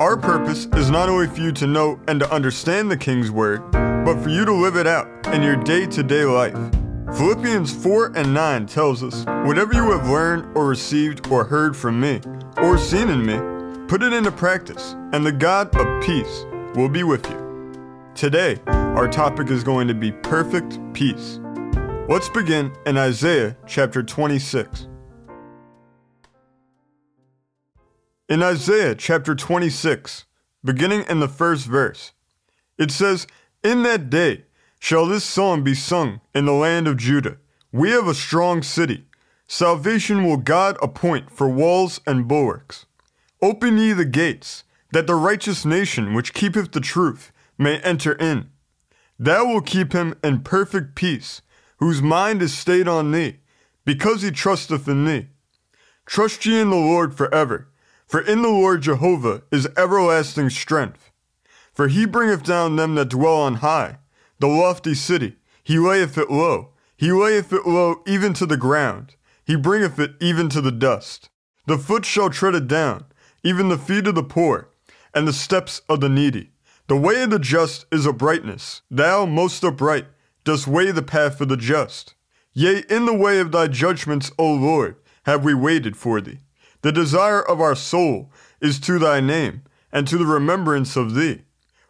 Our purpose is not only for you to know and to understand the King's Word, but for you to live it out in your day to day life. Philippians 4 and 9 tells us, Whatever you have learned or received or heard from me, or seen in me, put it into practice, and the God of peace will be with you. Today, our topic is going to be perfect peace. Let's begin in Isaiah chapter 26. In Isaiah chapter 26, beginning in the first verse, it says, In that day shall this song be sung in the land of Judah. We have a strong city. Salvation will God appoint for walls and bulwarks. Open ye the gates, that the righteous nation which keepeth the truth may enter in. Thou wilt keep him in perfect peace, whose mind is stayed on thee, because he trusteth in thee. Trust ye in the Lord forever for in the Lord Jehovah is everlasting strength. For he bringeth down them that dwell on high, the lofty city. He layeth it low. He layeth it low even to the ground. He bringeth it even to the dust. The foot shall tread it down, even the feet of the poor, and the steps of the needy. The way of the just is uprightness. Thou, most upright, dost weigh the path of the just. Yea, in the way of thy judgments, O Lord, have we waited for thee. The desire of our soul is to thy name, and to the remembrance of thee.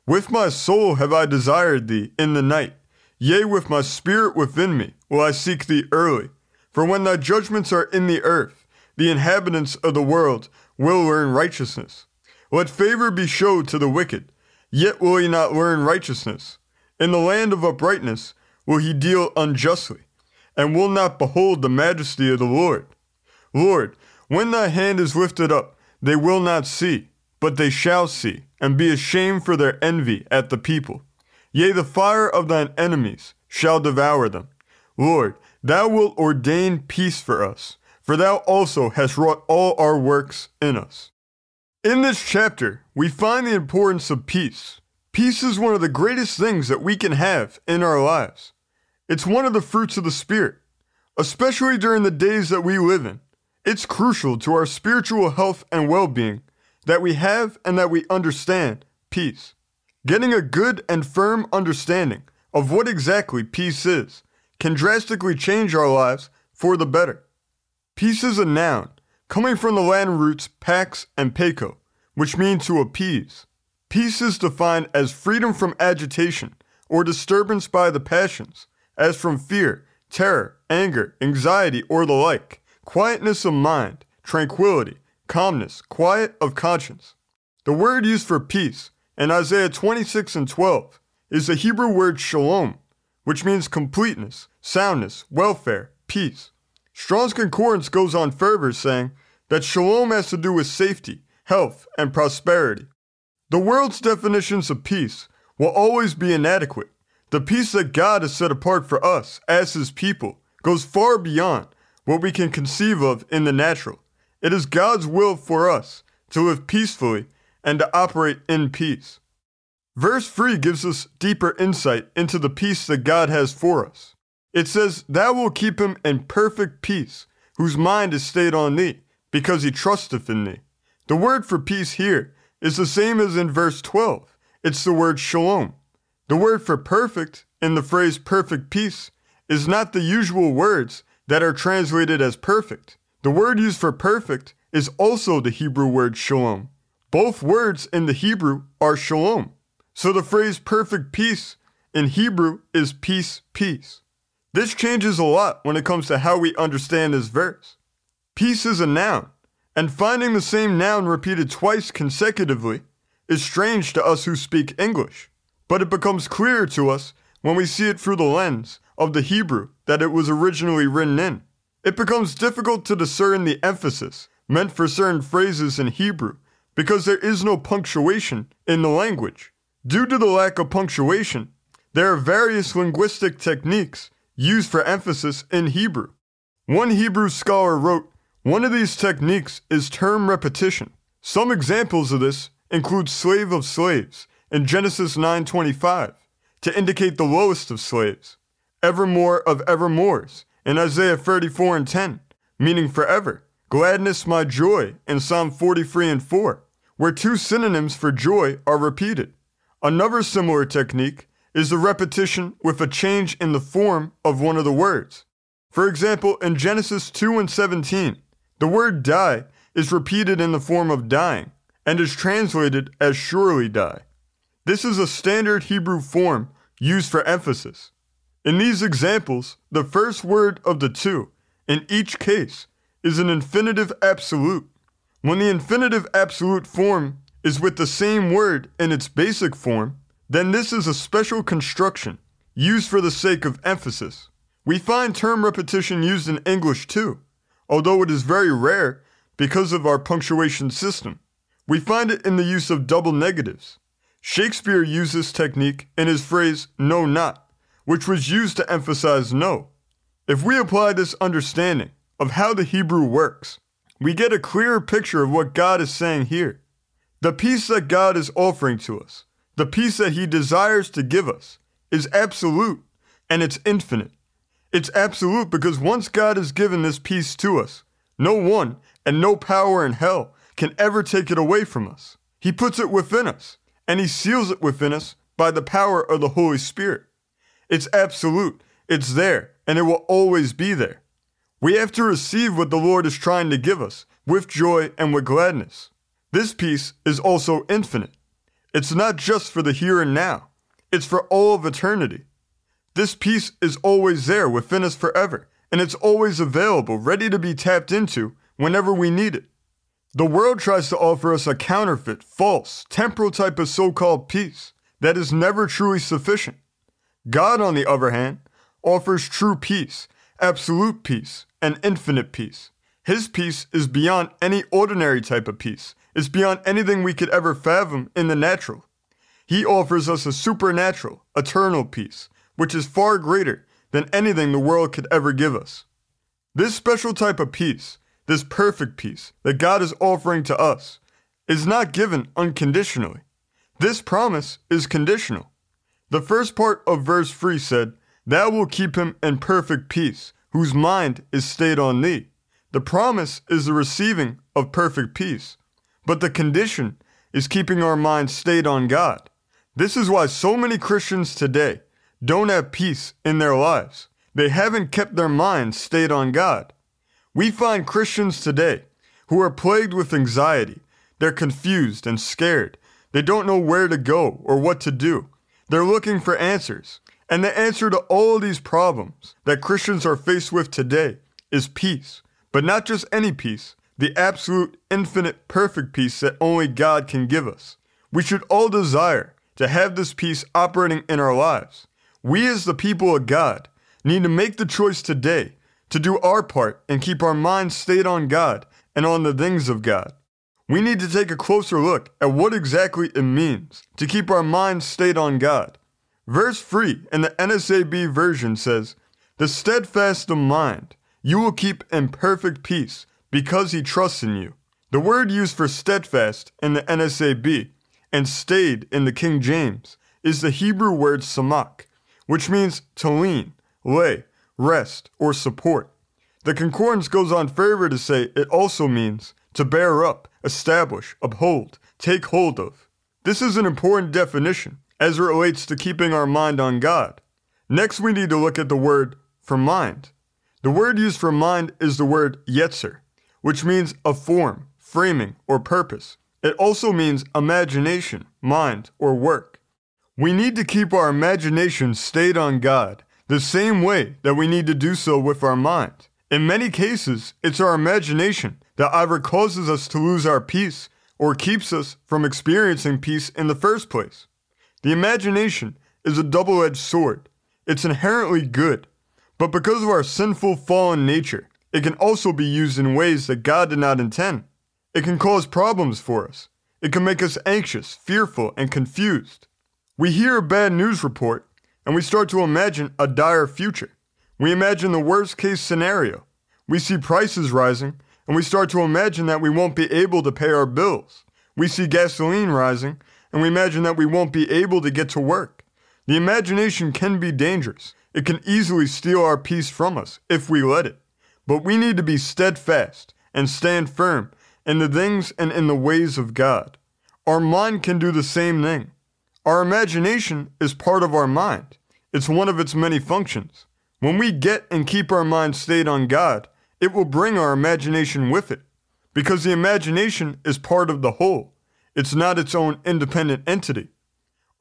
With my soul have I desired thee in the night. Yea, with my spirit within me will I seek thee early. For when thy judgments are in the earth, the inhabitants of the world will learn righteousness. Let favor be showed to the wicked, yet will he not learn righteousness. In the land of uprightness will he deal unjustly, and will not behold the majesty of the Lord. Lord, when thy hand is lifted up, they will not see, but they shall see, and be ashamed for their envy at the people. Yea, the fire of thine enemies shall devour them. Lord, thou wilt ordain peace for us, for thou also hast wrought all our works in us. In this chapter, we find the importance of peace. Peace is one of the greatest things that we can have in our lives. It's one of the fruits of the Spirit, especially during the days that we live in. It's crucial to our spiritual health and well being that we have and that we understand peace. Getting a good and firm understanding of what exactly peace is can drastically change our lives for the better. Peace is a noun coming from the Latin roots pax and paco, which mean to appease. Peace is defined as freedom from agitation or disturbance by the passions, as from fear, terror, anger, anxiety, or the like quietness of mind, tranquility, calmness, quiet of conscience. The word used for peace in Isaiah 26 and 12 is the Hebrew word shalom, which means completeness, soundness, welfare, peace. Strong's Concordance goes on further saying that shalom has to do with safety, health, and prosperity. The world's definitions of peace will always be inadequate. The peace that God has set apart for us as His people goes far beyond what we can conceive of in the natural. It is God's will for us to live peacefully and to operate in peace. Verse 3 gives us deeper insight into the peace that God has for us. It says, Thou wilt keep him in perfect peace, whose mind is stayed on thee, because he trusteth in thee. The word for peace here is the same as in verse 12. It's the word shalom. The word for perfect in the phrase perfect peace is not the usual words that are translated as perfect. The word used for perfect is also the Hebrew word shalom. Both words in the Hebrew are shalom. So the phrase perfect peace in Hebrew is peace, peace. This changes a lot when it comes to how we understand this verse. Peace is a noun, and finding the same noun repeated twice consecutively is strange to us who speak English. But it becomes clearer to us when we see it through the lens of the Hebrew that it was originally written in. It becomes difficult to discern the emphasis meant for certain phrases in Hebrew because there is no punctuation in the language. Due to the lack of punctuation, there are various linguistic techniques used for emphasis in Hebrew. One Hebrew scholar wrote, One of these techniques is term repetition. Some examples of this include slave of slaves in Genesis 9:25 to indicate the lowest of slaves, evermore of evermores in Isaiah 34 and 10, meaning forever, gladness my joy in Psalm 43 and 4, where two synonyms for joy are repeated. Another similar technique is the repetition with a change in the form of one of the words. For example, in Genesis 2 and 17, the word die is repeated in the form of dying and is translated as surely die. This is a standard Hebrew form used for emphasis. In these examples, the first word of the two, in each case, is an infinitive absolute. When the infinitive absolute form is with the same word in its basic form, then this is a special construction used for the sake of emphasis. We find term repetition used in English too, although it is very rare because of our punctuation system. We find it in the use of double negatives. Shakespeare used this technique in his phrase, no not, which was used to emphasize no. If we apply this understanding of how the Hebrew works, we get a clearer picture of what God is saying here. The peace that God is offering to us, the peace that He desires to give us, is absolute and it's infinite. It's absolute because once God has given this peace to us, no one and no power in hell can ever take it away from us. He puts it within us and He seals it within us by the power of the Holy Spirit. It's absolute, it's there, and it will always be there. We have to receive what the Lord is trying to give us with joy and with gladness. This peace is also infinite. It's not just for the here and now, it's for all of eternity. This peace is always there within us forever, and it's always available, ready to be tapped into whenever we need it. The world tries to offer us a counterfeit, false, temporal type of so called peace that is never truly sufficient. God, on the other hand, offers true peace, absolute peace, and infinite peace. His peace is beyond any ordinary type of peace, it's beyond anything we could ever fathom in the natural. He offers us a supernatural, eternal peace, which is far greater than anything the world could ever give us. This special type of peace this perfect peace that God is offering to us is not given unconditionally. This promise is conditional. The first part of verse 3 said, Thou will keep him in perfect peace, whose mind is stayed on thee. The promise is the receiving of perfect peace, but the condition is keeping our minds stayed on God. This is why so many Christians today don't have peace in their lives. They haven't kept their minds stayed on God. We find Christians today who are plagued with anxiety. They're confused and scared. They don't know where to go or what to do. They're looking for answers. And the answer to all these problems that Christians are faced with today is peace. But not just any peace, the absolute, infinite, perfect peace that only God can give us. We should all desire to have this peace operating in our lives. We, as the people of God, need to make the choice today to do our part and keep our minds stayed on God and on the things of God. We need to take a closer look at what exactly it means to keep our minds stayed on God. Verse 3 in the NSAB version says, The steadfast of mind you will keep in perfect peace because he trusts in you. The word used for steadfast in the NSAB and stayed in the King James is the Hebrew word samak, which means to lean, lay, rest, or support. The concordance goes on further to say it also means to bear up, establish, uphold, take hold of. This is an important definition as it relates to keeping our mind on God. Next, we need to look at the word for mind. The word used for mind is the word yetzer, which means a form, framing, or purpose. It also means imagination, mind, or work. We need to keep our imagination stayed on God the same way that we need to do so with our mind. In many cases, it's our imagination that either causes us to lose our peace or keeps us from experiencing peace in the first place. The imagination is a double edged sword. It's inherently good, but because of our sinful fallen nature, it can also be used in ways that God did not intend. It can cause problems for us. It can make us anxious, fearful, and confused. We hear a bad news report and we start to imagine a dire future. We imagine the worst case scenario. We see prices rising and we start to imagine that we won't be able to pay our bills. We see gasoline rising and we imagine that we won't be able to get to work. The imagination can be dangerous. It can easily steal our peace from us if we let it. But we need to be steadfast and stand firm in the things and in the ways of God. Our mind can do the same thing. Our imagination is part of our mind. It's one of its many functions. When we get and keep our mind stayed on God, it will bring our imagination with it. Because the imagination is part of the whole. It's not its own independent entity.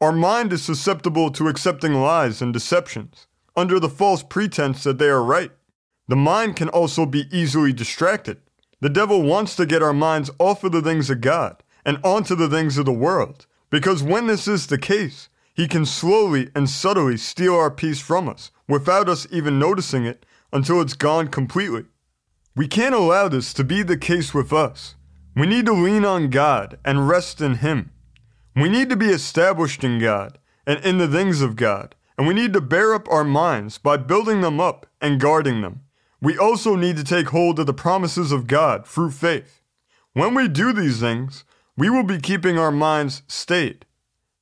Our mind is susceptible to accepting lies and deceptions under the false pretense that they are right. The mind can also be easily distracted. The devil wants to get our minds off of the things of God and onto the things of the world, because when this is the case, he can slowly and subtly steal our peace from us without us even noticing it until it's gone completely. We can't allow this to be the case with us. We need to lean on God and rest in Him. We need to be established in God and in the things of God, and we need to bear up our minds by building them up and guarding them. We also need to take hold of the promises of God through faith. When we do these things, we will be keeping our minds stayed.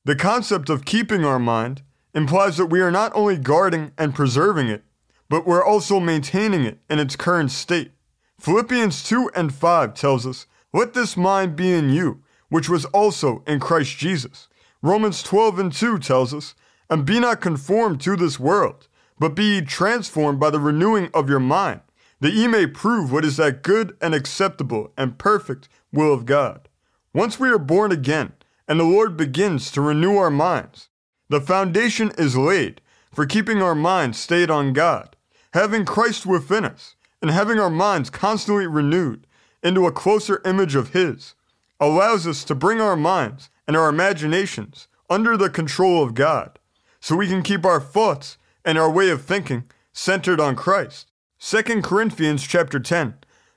The concept of keeping our mind implies that we are not only guarding and preserving it, but we're also maintaining it in its current state. Philippians 2 and 5 tells us, Let this mind be in you, which was also in Christ Jesus. Romans 12 and 2 tells us, And be not conformed to this world but be ye transformed by the renewing of your mind, that ye may prove what is that good and acceptable and perfect will of God. Once we are born again, and the Lord begins to renew our minds, the foundation is laid for keeping our minds stayed on God, having Christ within us, and having our minds constantly renewed into a closer image of His, allows us to bring our minds and our imaginations under the control of God, so we can keep our thoughts and our way of thinking centered on Christ. 2 Corinthians chapter 10,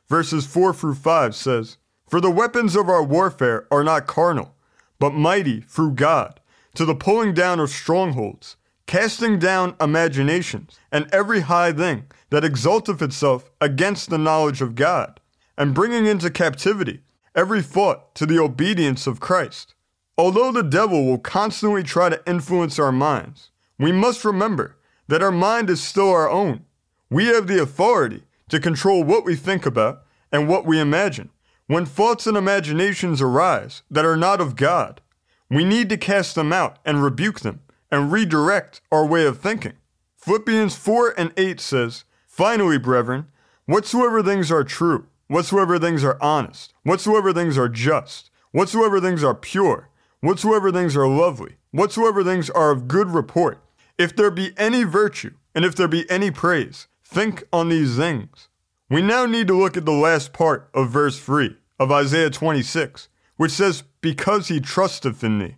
verses 4 through 5 says, For the weapons of our warfare are not carnal, but mighty through God, to the pulling down of strongholds, casting down imaginations, and every high thing that exalteth itself against the knowledge of God, and bringing into captivity every thought to the obedience of Christ. Although the devil will constantly try to influence our minds, we must remember that our mind is still our own. We have the authority to control what we think about and what we imagine. When thoughts and imaginations arise that are not of God, we need to cast them out and rebuke them and redirect our way of thinking. Philippians 4 and 8 says, Finally, brethren, whatsoever things are true, whatsoever things are honest, whatsoever things are just, whatsoever things are pure, whatsoever things are lovely, whatsoever things are of good report, if there be any virtue, and if there be any praise, think on these things. We now need to look at the last part of verse 3 of Isaiah 26, which says, Because he trusteth in thee.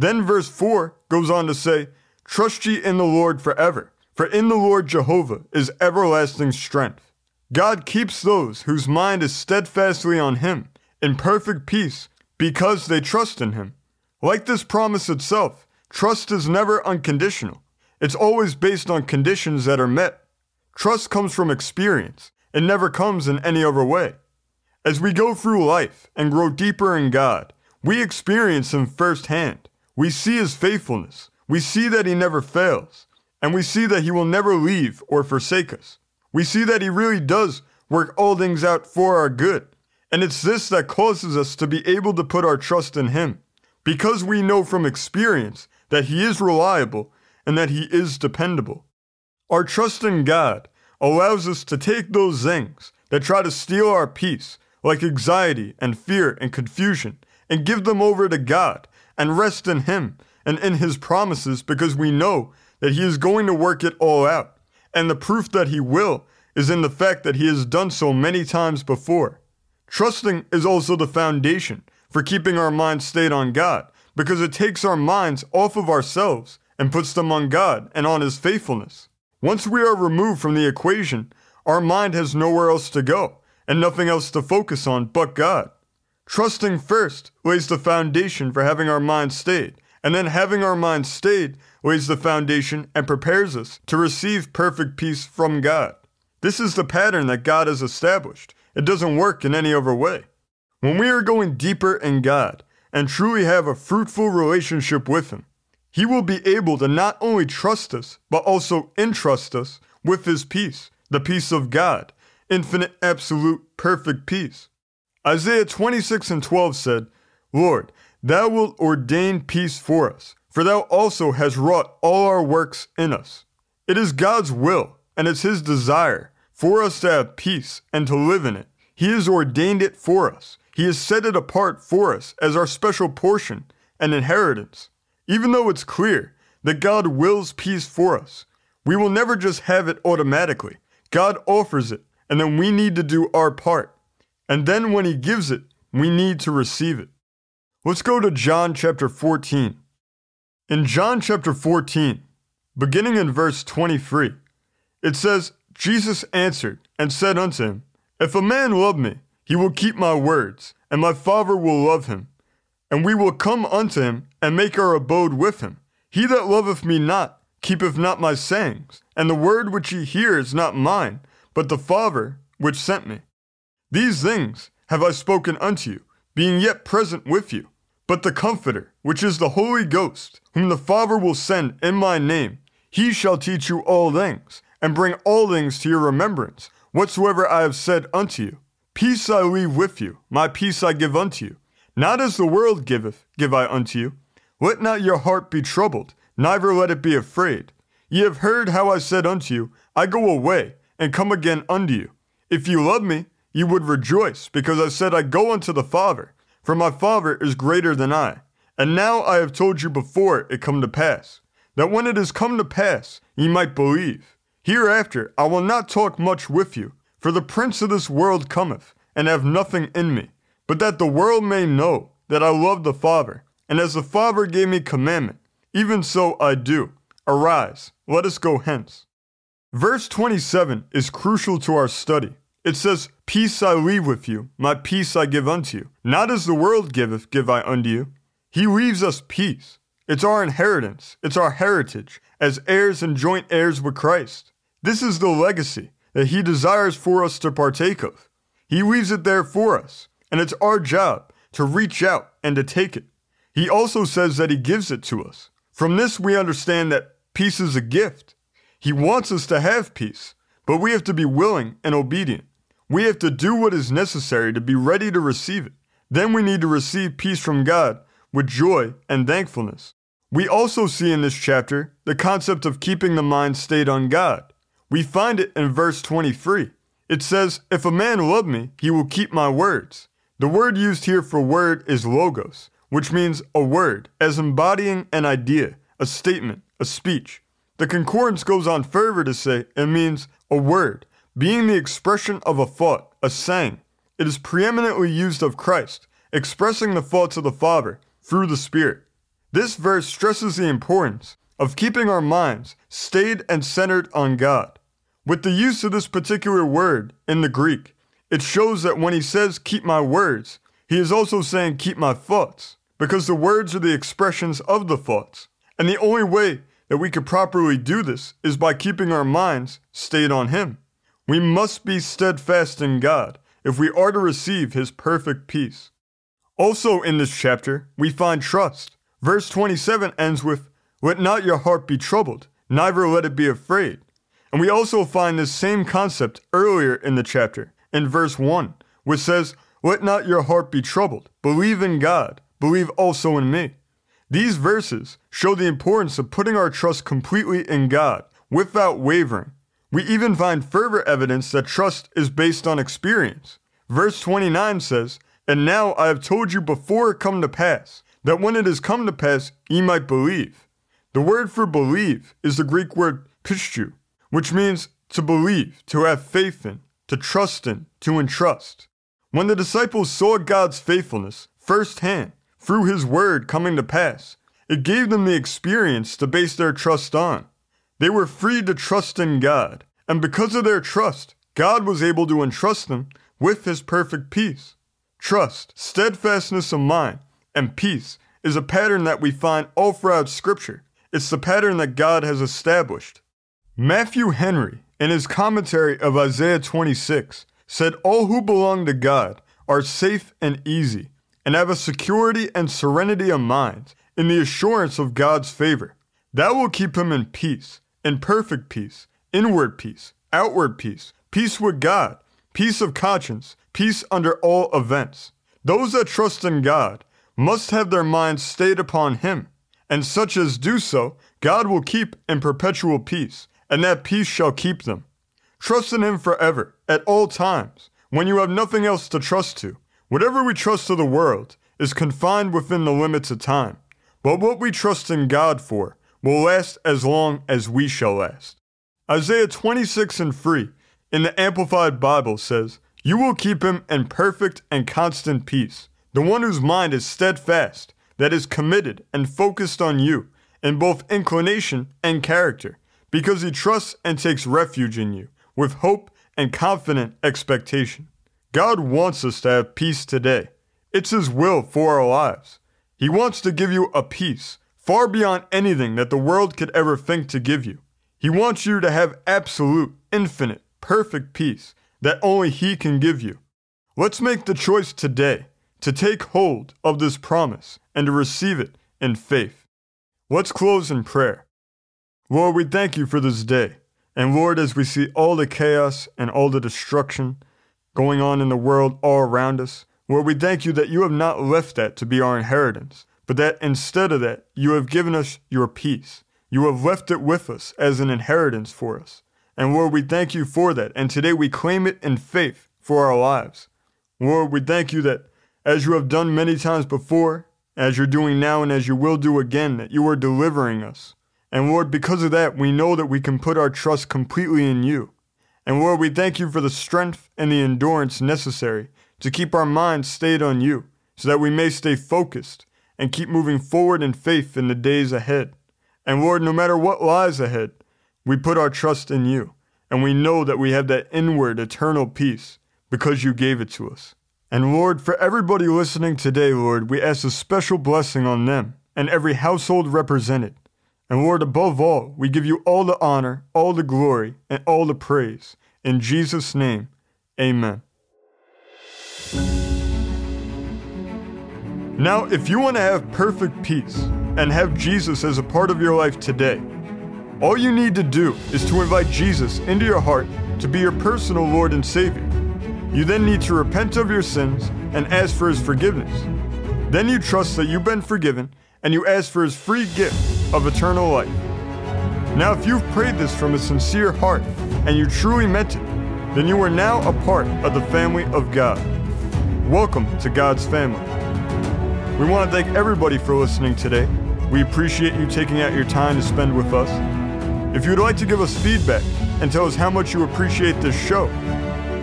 Then verse 4 goes on to say, Trust ye in the Lord forever, for in the Lord Jehovah is everlasting strength. God keeps those whose mind is steadfastly on him in perfect peace because they trust in him. Like this promise itself, trust is never unconditional. It's always based on conditions that are met. Trust comes from experience. It never comes in any other way. As we go through life and grow deeper in God, we experience Him firsthand. We see His faithfulness. We see that He never fails. And we see that He will never leave or forsake us. We see that He really does work all things out for our good. And it's this that causes us to be able to put our trust in Him. Because we know from experience that He is reliable and that He is dependable. Our trust in God allows us to take those things that try to steal our peace, like anxiety and fear and confusion, and give them over to God and rest in Him and in His promises because we know that He is going to work it all out. And the proof that He will is in the fact that He has done so many times before. Trusting is also the foundation for keeping our minds stayed on God because it takes our minds off of ourselves and puts them on God and on His faithfulness. Once we are removed from the equation, our mind has nowhere else to go and nothing else to focus on but God. Trusting first lays the foundation for having our mind stayed, and then having our mind stayed lays the foundation and prepares us to receive perfect peace from God. This is the pattern that God has established. It doesn't work in any other way. When we are going deeper in God and truly have a fruitful relationship with Him, He will be able to not only trust us, but also entrust us with His peace, the peace of God, infinite, absolute, perfect peace. Isaiah 26 and 12 said, Lord, thou wilt ordain peace for us, for thou also hast wrought all our works in us. It is God's will, and it's his desire for us to have peace and to live in it. He has ordained it for us. He has set it apart for us as our special portion and inheritance. Even though it's clear that God wills peace for us, we will never just have it automatically. God offers it, and then we need to do our part. And then when He gives it, we need to receive it. Let's go to John chapter 14. In John chapter 14, beginning in verse 23, it says, Jesus answered and said unto him, If a man love me, he will keep my words, and my Father will love him. And we will come unto him and make our abode with him. He that loveth me not keepeth not my sayings, and the word which ye hear is not mine, but the Father which sent me. These things have I spoken unto you, being yet present with you. But the Comforter, which is the Holy Ghost, whom the Father will send in my name, he shall teach you all things, and bring all things to your remembrance, whatsoever I have said unto you. Peace I leave with you, my peace I give unto you. Not as the world giveth, give I unto you. Let not your heart be troubled, neither let it be afraid. Ye have heard how I said unto you, I go away, and come again unto you. If you love me, you would rejoice, because I said, I go unto the Father, for my Father is greater than I. And now I have told you before it come to pass, that when it is come to pass, ye might believe. Hereafter I will not talk much with you, for the prince of this world cometh, and have nothing in me, but that the world may know that I love the Father, and as the Father gave me commandment, even so I do. Arise, let us go hence. Verse 27 is crucial to our study. It says, Peace I leave with you, my peace I give unto you. Not as the world giveth, give I unto you. He leaves us peace. It's our inheritance, it's our heritage, as heirs and joint heirs with Christ. This is the legacy that He desires for us to partake of. He leaves it there for us, and it's our job to reach out and to take it. He also says that He gives it to us. From this, we understand that peace is a gift. He wants us to have peace, but we have to be willing and obedient. We have to do what is necessary to be ready to receive it. Then we need to receive peace from God with joy and thankfulness. We also see in this chapter the concept of keeping the mind stayed on God. We find it in verse 23. It says, If a man love me, he will keep my words. The word used here for word is logos, which means a word, as embodying an idea, a statement, a speech. The concordance goes on further to say it means a word, being the expression of a thought, a saying. It is preeminently used of Christ, expressing the thoughts of the Father through the Spirit. This verse stresses the importance of keeping our minds stayed and centered on God. With the use of this particular word in the Greek, it shows that when he says, keep my words, he is also saying, keep my thoughts, because the words are the expressions of the thoughts. And the only way that we could properly do this is by keeping our minds stayed on him. We must be steadfast in God if we are to receive his perfect peace. Also in this chapter, we find trust. Verse 27 ends with, Let not your heart be troubled, neither let it be afraid. And we also find this same concept earlier in the chapter, in verse 1, which says, Let not your heart be troubled. Believe in God. Believe also in me. These verses show the importance of putting our trust completely in God, without wavering. We even find further evidence that trust is based on experience. Verse 29 says, And now I have told you before it come to pass, that when it has come to pass, ye might believe. The word for believe is the Greek word pistu, which means to believe, to have faith in, to trust in, to entrust. When the disciples saw God's faithfulness firsthand, through his word coming to pass, it gave them the experience to base their trust on. They were free to trust in God, and because of their trust, God was able to entrust them with his perfect peace. trust, steadfastness of mind, and peace is a pattern that we find all throughout Scripture. It's the pattern that God has established. Matthew Henry, in his commentary of Isaiah 26, said all who belong to God are safe and easy and have a security and serenity of mind in the assurance of God's favor. That will keep him in peace, in perfect peace, inward peace, outward peace, peace with God, peace of conscience, peace under all events. Those that trust in God must have their minds stayed upon Him, and such as do so, God will keep in perpetual peace, and that peace shall keep them. Trust in Him forever, at all times, when you have nothing else to trust to. Whatever we trust to the world is confined within the limits of time, but what we trust in God for will last as long as we shall last. Isaiah 26 and 3 in the Amplified Bible says, You will keep him in perfect and constant peace, the one whose mind is steadfast, that is committed and focused on you in both inclination and character, because he trusts and takes refuge in you with hope and confident expectation. God wants us to have peace today. It's His will for our lives. He wants to give you a peace far beyond anything that the world could ever think to give you. He wants you to have absolute, infinite, perfect peace that only He can give you. Let's make the choice today to take hold of this promise and to receive it in faith. Let's close in prayer. Lord, we thank you for this day. And Lord, as we see all the chaos and all the destruction going on in the world all around us, Lord, we thank you that you have not left that to be our inheritance, but that instead of that, you have given us your peace. You have left it with us as an inheritance for us. And Lord, we thank you for that. And today we claim it in faith for our lives. Lord, we thank you that as you have done many times before, as you're doing now, and as you will do again, that you are delivering us. And Lord, because of that, we know that we can put our trust completely in you. And Lord, we thank you for the strength and the endurance necessary to keep our minds stayed on you, so that we may stay focused and keep moving forward in faith in the days ahead. And Lord, no matter what lies ahead, we put our trust in you, and we know that we have that inward eternal peace because you gave it to us. And Lord, for everybody listening today, Lord, we ask a special blessing on them and every household represented. And Lord, above all, we give you all the honor, all the glory, and all the praise. In Jesus' name, amen. Now, if you want to have perfect peace, and have Jesus as a part of your life today. All you need to do is to invite Jesus into your heart to be your personal Lord and Savior. You then need to repent of your sins and ask for His forgiveness. Then you trust that you've been forgiven and you ask for His free gift of eternal life. Now, if you've prayed this from a sincere heart and you truly meant it, then you are now a part of the family of God. Welcome to God's family. We want to thank everybody for listening today. We appreciate you taking out your time to spend with us. If you'd like to give us feedback and tell us how much you appreciate this show,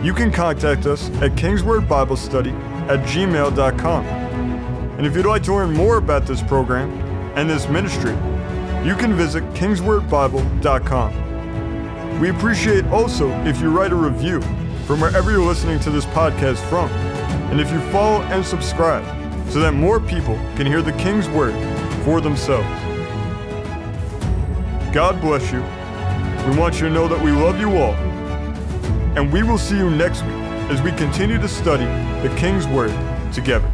you can contact us at kingswordbiblestudy at gmail.com. And if you'd like to learn more about this program and this ministry, you can visit kingswordbible.com. We appreciate also if you write a review from wherever you're listening to this podcast from, and if you follow and subscribe so that more people can hear the King's Word for themselves. God bless you. We want you to know that we love you all. And we will see you next week as we continue to study the King's Word together.